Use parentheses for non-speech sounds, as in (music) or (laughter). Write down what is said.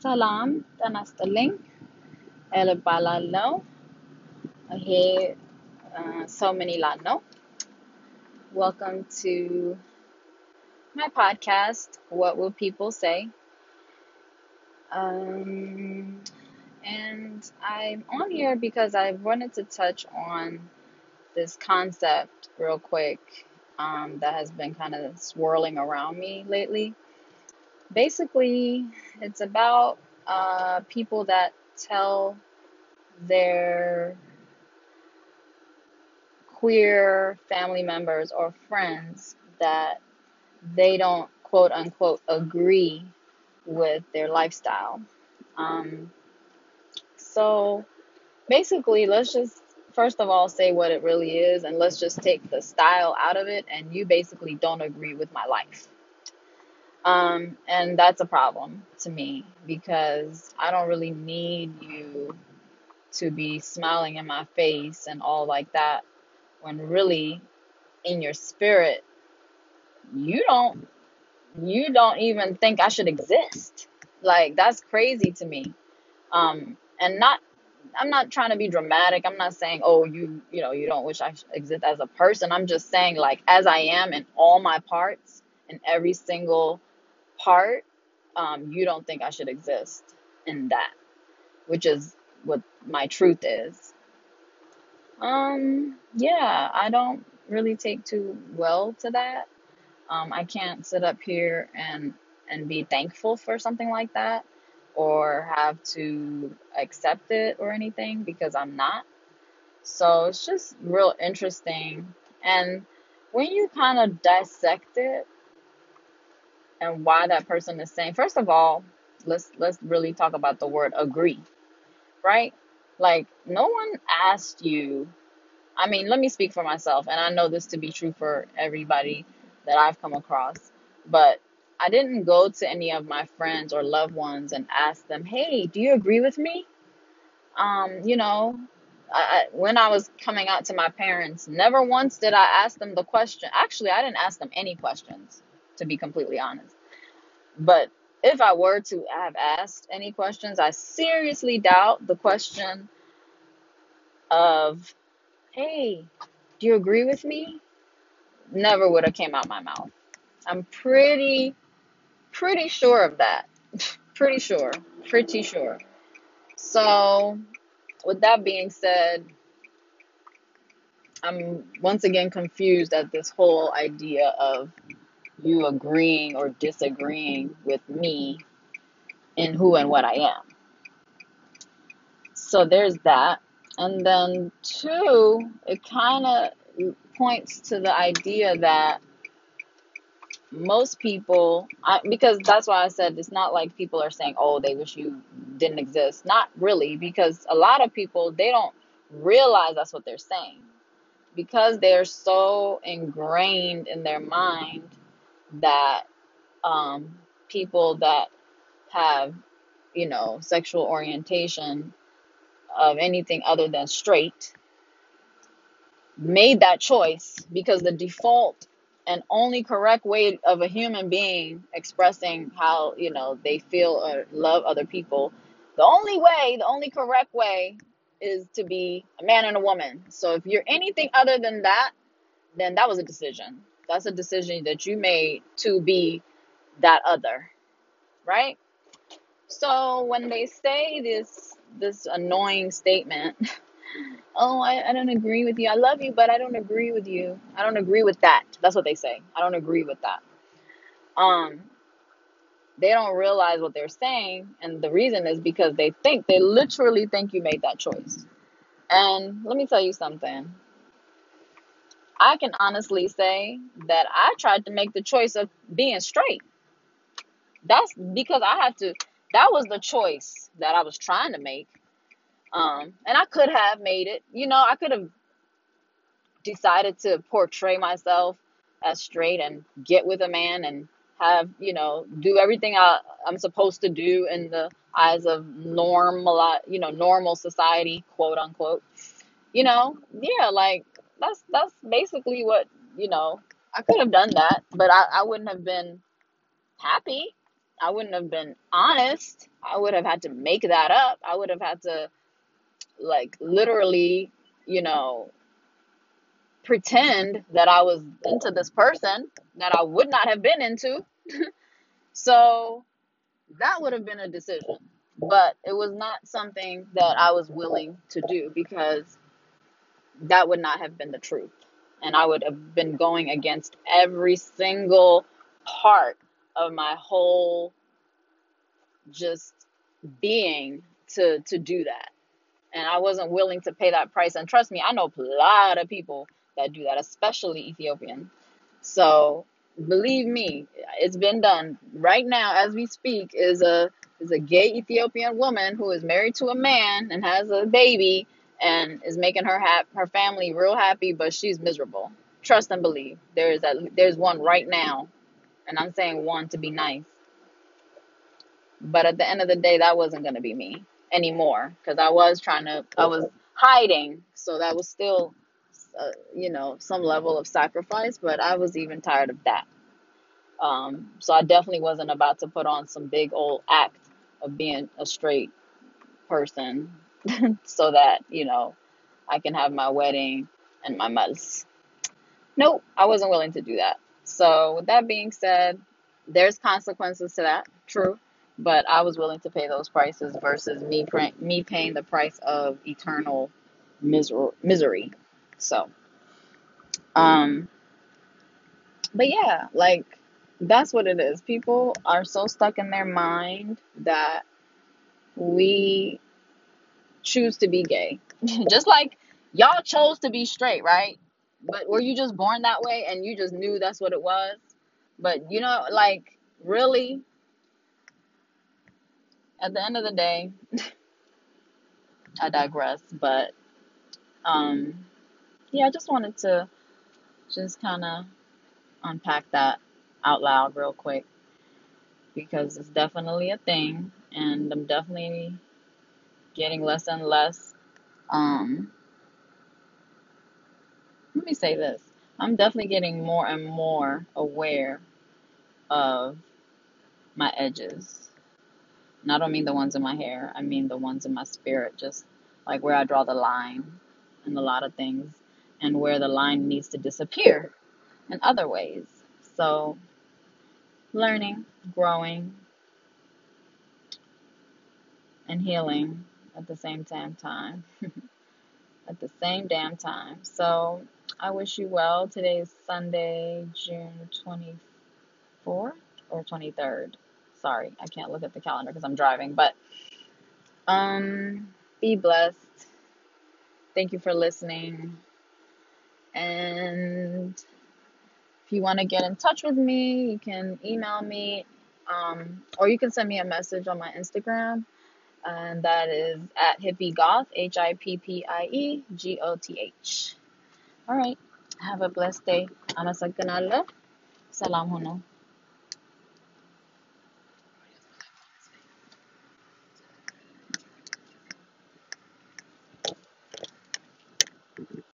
ሰላም ጤና ይስጥልኝ ኤል እባላለሁ። ይሄ ሰው ምን ይላል ነው። Welcome to my podcast, What Will People Say? Um, and I'm on here because I wanted to touch on this concept real quick um, that has been kind of swirling around me lately. Basically, it's about uh, people that tell their queer family members or friends that they don't quote unquote agree with their lifestyle. Um, so basically, let's just first of all say what it really is, and let's just take the style out of it. And you basically don't agree with my life. Um, and that's a problem to me because I don't really need you to be smiling in my face and all like that when really in your spirit you don't you don't even think I should exist. Like that's crazy to me. Um and not I'm not trying to be dramatic. I'm not saying, "Oh, you, you know, you don't wish I exist as a person." I'm just saying like as I am in all my parts, in every single part, um you don't think I should exist in that, which is what my truth is. Um yeah, I don't really take too well to that. Um, I can't sit up here and and be thankful for something like that or have to accept it or anything because I'm not. So it's just real interesting. And when you kind of dissect it and why that person is saying, first of all, let's let's really talk about the word agree, right? Like no one asked you. I mean, let me speak for myself, and I know this to be true for everybody that I've come across. But I didn't go to any of my friends or loved ones and ask them, "Hey, do you agree with me?" Um, you know, I, when I was coming out to my parents, never once did I ask them the question. Actually, I didn't ask them any questions, to be completely honest. But if I were to have asked any questions, I seriously doubt the question of, "Hey, do you agree with me?" Never would have came out my mouth. I'm pretty pretty sure of that. (laughs) pretty sure. Pretty sure. So, with that being said, I'm once again confused at this whole idea of you agreeing or disagreeing with me in who and what I am. So, there's that. And then, two, it kind of points to the idea that most people I, because that's why i said it's not like people are saying oh they wish you didn't exist not really because a lot of people they don't realize that's what they're saying because they're so ingrained in their mind that um, people that have you know sexual orientation of anything other than straight made that choice because the default and only correct way of a human being expressing how you know they feel or love other people the only way the only correct way is to be a man and a woman. So if you're anything other than that then that was a decision that's a decision that you made to be that other right? So when they say this this annoying statement (laughs) oh I, I don't agree with you. I love you but i don't agree with you. I don't agree with that. That's what they say. I don't agree with that. Um they don't realize what they're saying and the reason is because they think they literally think you made that choice. And let me tell you something i can honestly say that i tried to make the choice of being straight. That's because i had to that was the choice that i was trying to make. Um and i could have made it. You know i could have decided to portray myself as straight and get with a man and have you know do everything I, I'm supposed to do in the eyes of normal you know normal society quote unquote. You know yeah like that's that's basically what you know I could have done that but I, I wouldn't have been happy I wouldn't have been honest. I would have had to make that up. I would have had to like literally, you know, pretend that I was into this person that I would not have been into. (laughs) So that would have been a decision. But it was not something that I was willing to do because that would not have been the truth. And I would have been going against every single part of my whole just being to to do that. And I wasn't willing to pay that price. And trust me, I know a lot of people that do that, especially Ethiopian. So believe me, it's been done. Right now, as we speak, is a is a gay Ethiopian woman who is married to a man and has a baby and is making her hap- her family real happy, but she's miserable. Trust and believe. There is that there's one right now, and I'm saying one to be nice. But at the end of the day, that wasn't gonna be me anymore because I was trying to I was hiding, so that was still uh, you know some level of sacrifice. But I was even tired of that. Um, so I definitely wasn't about to put on some big old act of being a straight person (laughs) so that, you know, I can have my wedding and my mals. Nope, I wasn't willing to do that. So with that being said, there's consequences to that, true. But I was willing to pay those prices versus me me paying the price of eternal miser- misery. So, um, but yeah, like that's what it is. People are so stuck in their mind that we choose to be gay. (laughs) just like y'all chose to be straight, right? But were you just born that way and you just knew that's what it was? But you know, like really, at the end of the day, (laughs) I digress. But um, yeah, I just wanted to just kind of unpack that out loud real quick because it's definitely a thing, and I'm definitely getting less and less. Um, let me say this: I'm definitely getting more and more aware of my edges. And I don't mean the ones in my hair. I mean the ones in my spirit, just like where I draw the line in a lot of things and where the line needs to disappear in other ways. So, learning, growing, and healing at the same damn time. (laughs) at the same damn time. So, I wish you well. Today is Sunday, June 24th or 23rd. Sorry, I can't look at the calendar because I'm driving, but um be blessed. Thank you for listening. And if you want to get in touch with me, you can email me um, or you can send me a message on my Instagram. And that is at hippie goth, H I P P I E G O T H. All right. Have a blessed day. Ana Salam Huno.